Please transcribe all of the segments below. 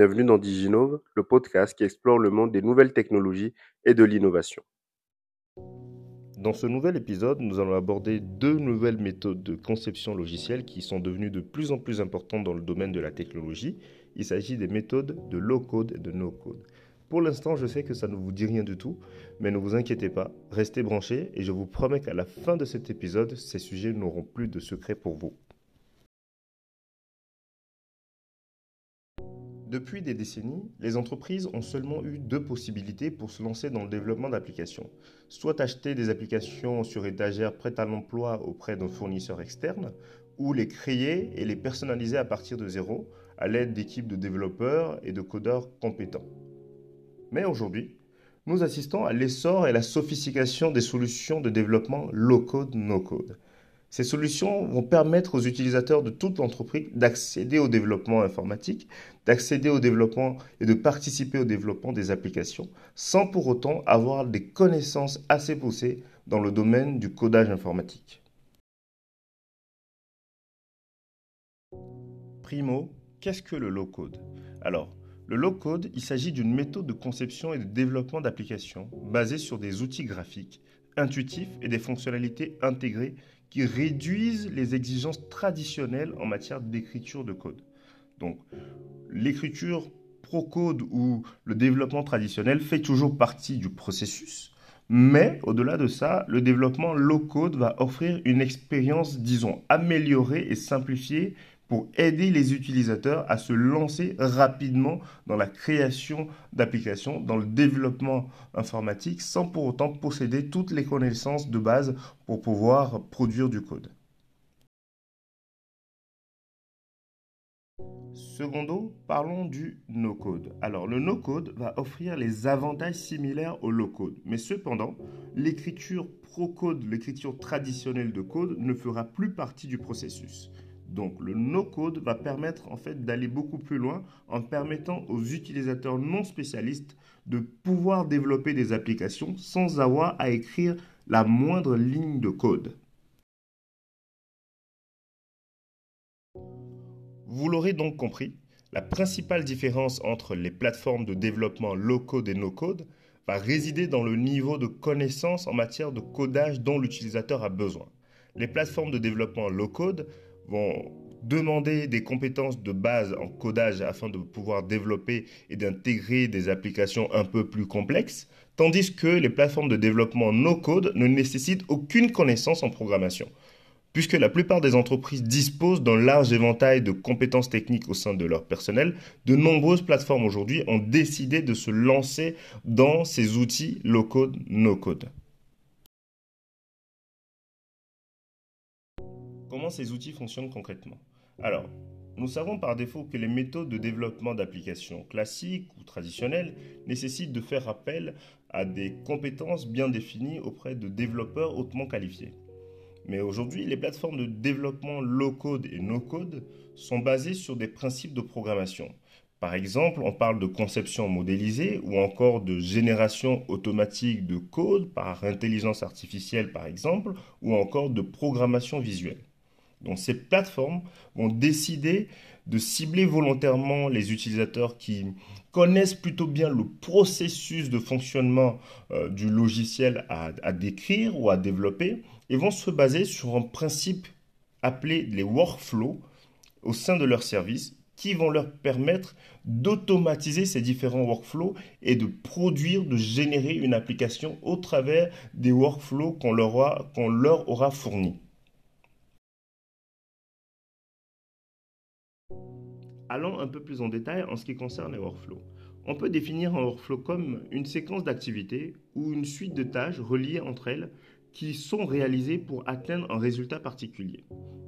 Bienvenue dans Diginove, le podcast qui explore le monde des nouvelles technologies et de l'innovation. Dans ce nouvel épisode, nous allons aborder deux nouvelles méthodes de conception logicielle qui sont devenues de plus en plus importantes dans le domaine de la technologie. Il s'agit des méthodes de low-code et de no-code. Pour l'instant, je sais que ça ne vous dit rien du tout, mais ne vous inquiétez pas, restez branchés et je vous promets qu'à la fin de cet épisode, ces sujets n'auront plus de secret pour vous. Depuis des décennies, les entreprises ont seulement eu deux possibilités pour se lancer dans le développement d'applications. Soit acheter des applications sur étagère prêtes à l'emploi auprès d'un fournisseur externe, ou les créer et les personnaliser à partir de zéro à l'aide d'équipes de développeurs et de codeurs compétents. Mais aujourd'hui, nous assistons à l'essor et la sophistication des solutions de développement low-code, no-code. Ces solutions vont permettre aux utilisateurs de toute l'entreprise d'accéder au développement informatique, d'accéder au développement et de participer au développement des applications sans pour autant avoir des connaissances assez poussées dans le domaine du codage informatique. Primo, qu'est-ce que le low-code? Alors, le low-code, il s'agit d'une méthode de conception et de développement d'applications basée sur des outils graphiques, intuitifs et des fonctionnalités intégrées qui réduisent les exigences traditionnelles en matière d'écriture de code. Donc, l'écriture pro-code ou le développement traditionnel fait toujours partie du processus, mais au-delà de ça, le développement low-code va offrir une expérience, disons, améliorée et simplifiée pour aider les utilisateurs à se lancer rapidement dans la création d'applications, dans le développement informatique, sans pour autant posséder toutes les connaissances de base pour pouvoir produire du code. Secondo, parlons du no-code. Alors, le no-code va offrir les avantages similaires au low-code, mais cependant, l'écriture pro-code, l'écriture traditionnelle de code, ne fera plus partie du processus. Donc le no-code va permettre en fait d'aller beaucoup plus loin en permettant aux utilisateurs non spécialistes de pouvoir développer des applications sans avoir à écrire la moindre ligne de code. Vous l'aurez donc compris, la principale différence entre les plateformes de développement low-code et no-code va résider dans le niveau de connaissance en matière de codage dont l'utilisateur a besoin. Les plateformes de développement low-code vont demander des compétences de base en codage afin de pouvoir développer et d'intégrer des applications un peu plus complexes, tandis que les plateformes de développement no-code ne nécessitent aucune connaissance en programmation. Puisque la plupart des entreprises disposent d'un large éventail de compétences techniques au sein de leur personnel, de nombreuses plateformes aujourd'hui ont décidé de se lancer dans ces outils low-code, no-code. Comment ces outils fonctionnent concrètement Alors, nous savons par défaut que les méthodes de développement d'applications classiques ou traditionnelles nécessitent de faire appel à des compétences bien définies auprès de développeurs hautement qualifiés. Mais aujourd'hui, les plateformes de développement low-code et no-code sont basées sur des principes de programmation. Par exemple, on parle de conception modélisée ou encore de génération automatique de code par intelligence artificielle par exemple, ou encore de programmation visuelle. Donc ces plateformes vont décider de cibler volontairement les utilisateurs qui connaissent plutôt bien le processus de fonctionnement euh, du logiciel à, décrire ou à développer et vont se baser sur un principe appelé les workflows au sein de leur service qui vont leur permettre d'automatiser ces différents workflows et de produire, de générer une application au travers des workflows qu'on leur aura fournis. Allons un peu plus en détail en ce qui concerne les workflows. On peut définir un workflow comme une séquence d'activités ou une suite de tâches reliées entre elles qui sont réalisées pour atteindre un résultat particulier.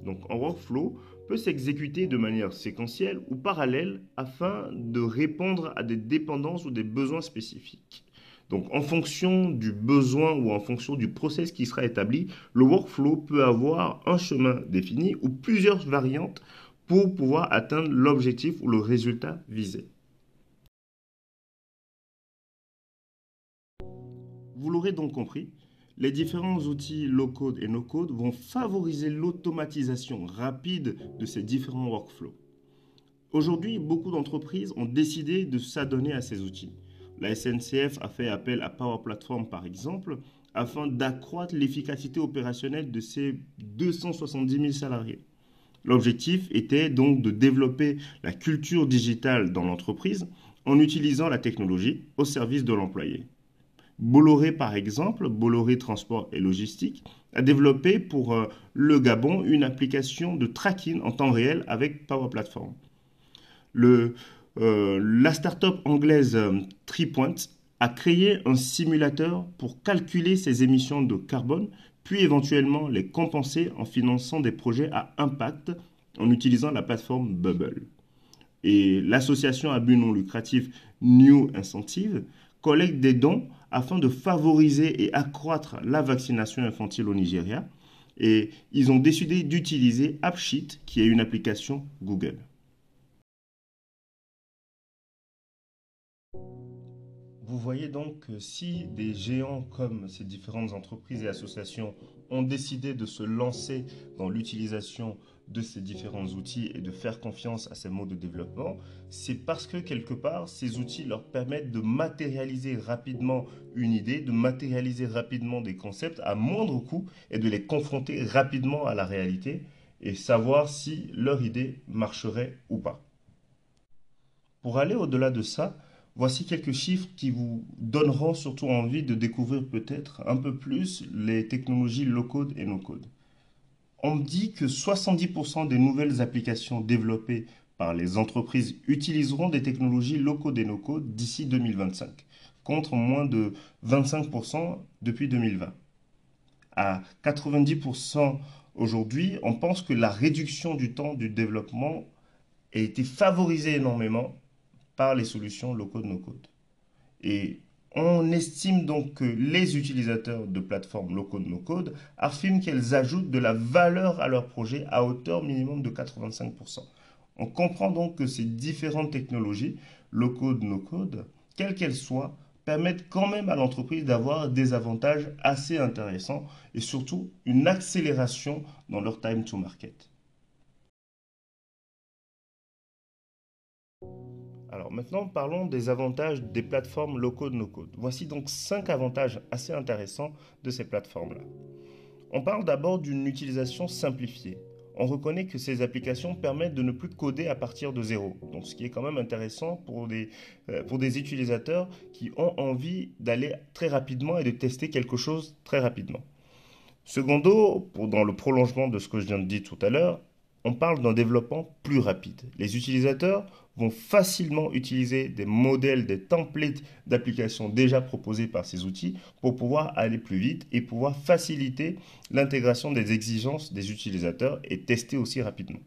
Donc un workflow peut s'exécuter de manière séquentielle ou parallèle afin de répondre à des dépendances ou des besoins spécifiques. Donc en fonction du besoin ou en fonction du process qui sera établi, le workflow peut avoir un chemin défini ou plusieurs variantes pour pouvoir atteindre l'objectif ou le résultat visé. Vous l'aurez donc compris, les différents outils low-code et no-code vont favoriser l'automatisation rapide de ces différents workflows. Aujourd'hui, beaucoup d'entreprises ont décidé de s'adonner à ces outils. La SNCF a fait appel à Power Platform par exemple, afin d'accroître l'efficacité opérationnelle de ses 270 000 salariés. L'objectif était donc de développer la culture digitale dans l'entreprise en utilisant la technologie au service de l'employé. Bolloré, par exemple, Bolloré Transport et Logistique, a développé pour euh, le Gabon une application de tracking en temps réel avec Power Platform. Le, euh, la start-up anglaise euh, TreePoint a créé un simulateur pour calculer ses émissions de carbone, puis éventuellement les compenser en finançant des projets à impact en utilisant la plateforme Bubble. Et l'association à but non lucratif New Incentive collecte des dons afin de favoriser et accroître la vaccination infantile au Nigeria. Et ils ont décidé d'utiliser AppSheet, qui est une application Google. Vous voyez donc que si des géants comme ces différentes entreprises et associations ont décidé de se lancer dans l'utilisation de ces différents outils et de faire confiance à ces modes de développement, c'est parce que quelque part, ces outils leur permettent de matérialiser rapidement une idée, de matérialiser rapidement des concepts à moindre coût et de les confronter rapidement à la réalité et savoir si leur idée marcherait ou pas. Pour aller au-delà de ça, Voici quelques chiffres qui vous donneront surtout envie de découvrir peut-être un peu plus les technologies low-code et no-code. On dit que 70% des nouvelles applications développées par les entreprises utiliseront des technologies low-code et no-code d'ici 2025, contre moins de 25% depuis 2020. À 90% aujourd'hui, on pense que la réduction du temps du développement a été favorisée énormément par les solutions low-code, no-code. Et on estime donc que les utilisateurs de plateformes low-code, no-code affirment qu'elles ajoutent de la valeur à leur projet à hauteur minimum de 85%. On comprend donc que ces différentes technologies, low-code, no-code, quelles qu'elles soient, permettent quand même à l'entreprise d'avoir des avantages assez intéressants et surtout une accélération dans leur time to market. Maintenant, parlons des avantages des plateformes low-code, no-code. Voici donc cinq avantages assez intéressants de ces plateformes-là. On parle d'abord d'une utilisation simplifiée. On reconnaît que ces applications permettent de ne plus coder à partir de zéro, donc ce qui est quand même intéressant pour des, euh, pour des utilisateurs qui ont envie d'aller très rapidement et de tester quelque chose très rapidement. Secondo, dans le prolongement de ce que je viens de dire tout à l'heure, on parle d'un développement plus rapide. Les utilisateurs vont facilement utiliser des modèles, des templates d'applications déjà proposés par ces outils pour pouvoir aller plus vite et pouvoir faciliter l'intégration des exigences des utilisateurs et tester aussi rapidement.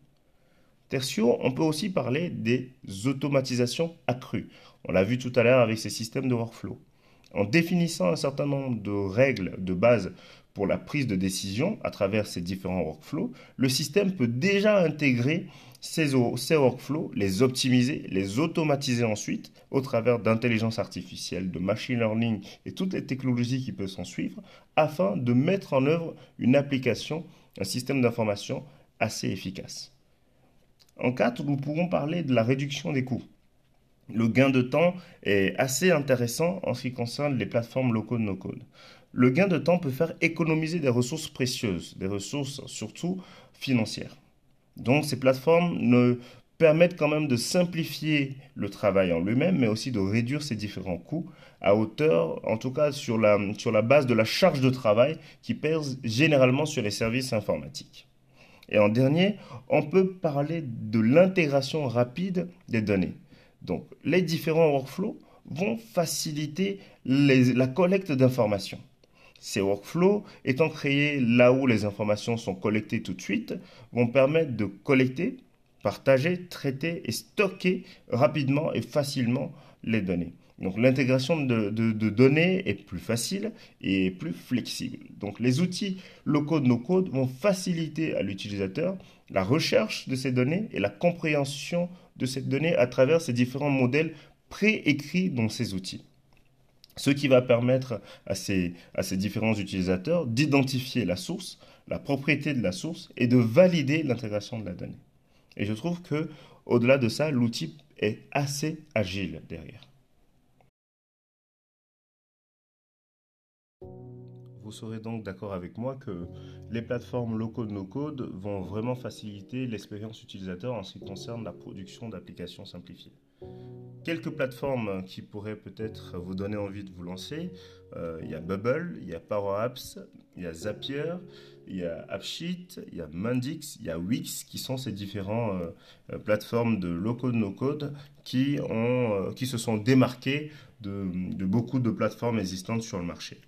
Tertio, on peut aussi parler des automatisations accrues. On l'a vu tout à l'heure avec ces systèmes de workflow. En définissant un certain nombre de règles de base pour la prise de décision à travers ces différents workflows, le système peut déjà intégrer ces, workflows, les optimiser, les automatiser ensuite au travers d'intelligence artificielle, de machine learning et toutes les technologies qui peuvent s'en suivre afin de mettre en œuvre une application, un système d'information assez efficace. En quatre, nous pourrons parler de la réduction des coûts. Le gain de temps est assez intéressant en ce qui concerne les plateformes low-code, no-code le gain de temps peut faire économiser des ressources précieuses, des ressources surtout financières. Donc ces plateformes ne permettent quand même de simplifier le travail en lui-même, mais aussi de réduire ses différents coûts à hauteur, en tout cas sur la, sur la base de la charge de travail qui pèse généralement sur les services informatiques. Et en dernier, on peut parler de l'intégration rapide des données. Donc les différents workflows vont faciliter la collecte d'informations. Ces workflows, étant créés là où les informations sont collectées tout de suite, vont permettre de collecter, partager, traiter et stocker rapidement et facilement les données. Donc l'intégration de, données est plus facile et plus flexible. Donc les outils low-code, no-code vont faciliter à l'utilisateur la recherche de ces données et la compréhension de ces données à travers ces différents modèles préécrits dans ces outils ce qui va permettre à ces, différents utilisateurs d'identifier la source, la propriété de la source et de valider l'intégration de la donnée. Et je trouve que Au-delà de ça, l'outil est assez agile derrière. Vous serez donc d'accord avec moi que les plateformes low-code, no-code vont vraiment faciliter l'expérience utilisateur en ce qui concerne la production d'applications simplifiées. Quelques plateformes qui pourraient peut-être vous donner envie de vous lancer, euh, il y a Bubble, il y a Power Apps, il y a Zapier, il y a AppSheet, il y a Mendix, il y a Wix, qui sont ces différentes euh, euh, plateformes de low-code, no-code qui, qui se sont démarquées de beaucoup de plateformes existantes sur le marché.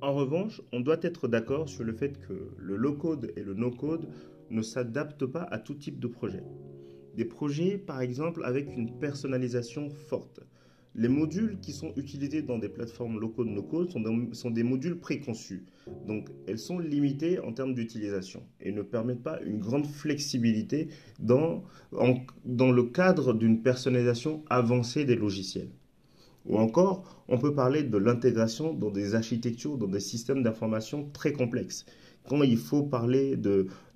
En revanche, on doit être d'accord sur le fait que le low-code et le no-code ne s'adaptent pas à tout type de projet. Des projets, par exemple, avec une personnalisation forte. Les modules qui sont utilisés dans des plateformes low-code, no-code sont, des modules préconçus. Donc, elles sont limitées en termes d'utilisation et ne permettent pas une grande flexibilité dans le cadre d'une personnalisation avancée des logiciels. Ou encore, on peut parler de l'intégration dans des architectures, dans des systèmes d'information très complexes. Quand il faut parler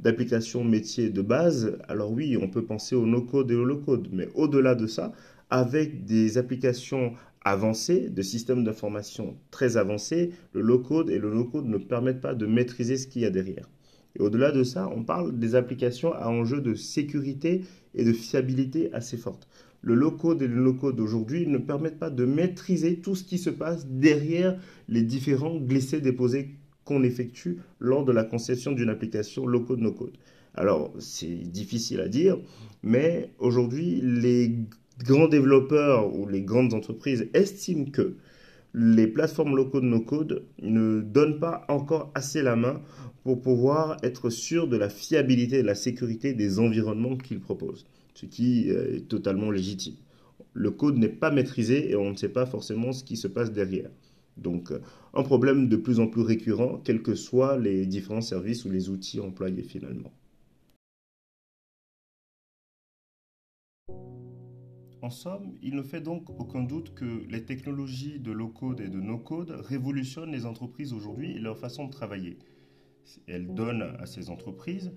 d'applications métiers de base, alors oui, on peut penser au no-code et au low-code. Mais au-delà de ça, avec des applications avancées, de systèmes d'information très avancés, le low-code et le no-code ne permettent pas de maîtriser ce qu'il y a derrière. Et au-delà de ça, on parle des applications à enjeu de sécurité et de fiabilité assez forte le low-code et le no-code d'aujourd'hui ne permettent pas de maîtriser tout ce qui se passe derrière les différents glissés-déposés qu'on effectue lors de la conception d'une application low-code, no-code. Alors, c'est difficile à dire, mais aujourd'hui, les grands développeurs ou les grandes entreprises estiment que les plateformes low-code, no-code ne donnent pas encore assez la main pour pouvoir être sûr de la fiabilité et de la sécurité des environnements qu'ils proposent ce qui est totalement légitime. Le code n'est pas maîtrisé et on ne sait pas forcément ce qui se passe derrière. Donc euh, un problème de plus en plus récurrent, quels que soient les différents services ou les outils employés finalement. En somme, il ne fait donc aucun doute que les technologies de low-code et de no-code révolutionnent les entreprises aujourd'hui et leur façon de travailler. Elles donnent à ces entreprises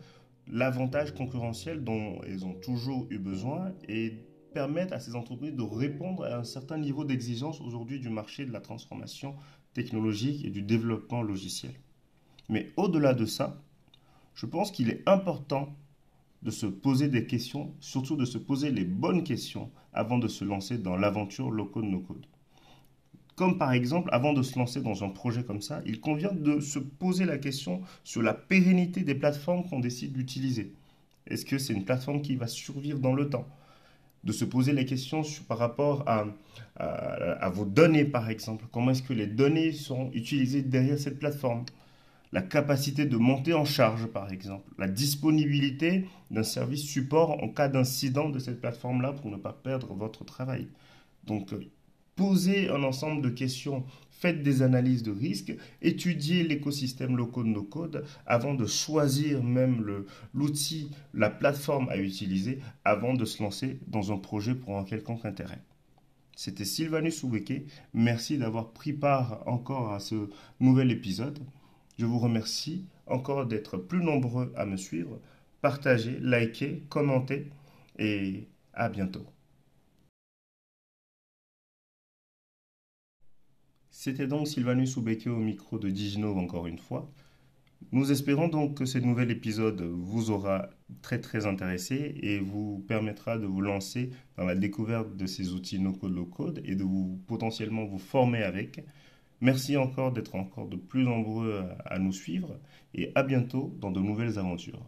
l'avantage concurrentiel dont elles ont toujours eu besoin et permettent à ces entreprises de répondre à un certain niveau d'exigence aujourd'hui du marché de la transformation technologique et du développement logiciel. Mais au-delà de ça, je pense qu'il est important de se poser des questions, surtout de se poser les bonnes questions avant de se lancer dans l'aventure low-code, no-code. Comme par exemple, avant de se lancer dans un projet comme ça, il convient de se poser la question sur la pérennité des plateformes qu'on décide d'utiliser. Est-ce que c'est une plateforme qui va survivre dans le temps? De se poser les questions par rapport à, à vos données, par exemple. Comment est-ce que les données sont utilisées derrière cette plateforme? La capacité de monter en charge, par exemple, la disponibilité d'un service support en cas d'incident de cette plateforme-là pour ne pas perdre votre travail. Donc, posez un ensemble de questions, faites des analyses de risques, étudiez l'écosystème low-code, no-code avant de choisir même l'outil, la plateforme à utiliser avant de se lancer dans un projet pour un quelconque intérêt. C'était Sylvanus Oubeke. Merci d'avoir pris part encore à ce nouvel épisode. Je vous remercie encore d'être plus nombreux à me suivre. Partagez, likez, commentez et à bientôt. C'était donc Sylvanus Oubeke au micro de Diginov encore une fois. Nous espérons donc que ce nouvel épisode vous aura très très intéressé et vous permettra de vous lancer dans la découverte de ces outils no-code, low-code et de vous potentiellement vous former avec. Merci encore d'être encore de plus nombreux à nous suivre et à bientôt dans de nouvelles aventures.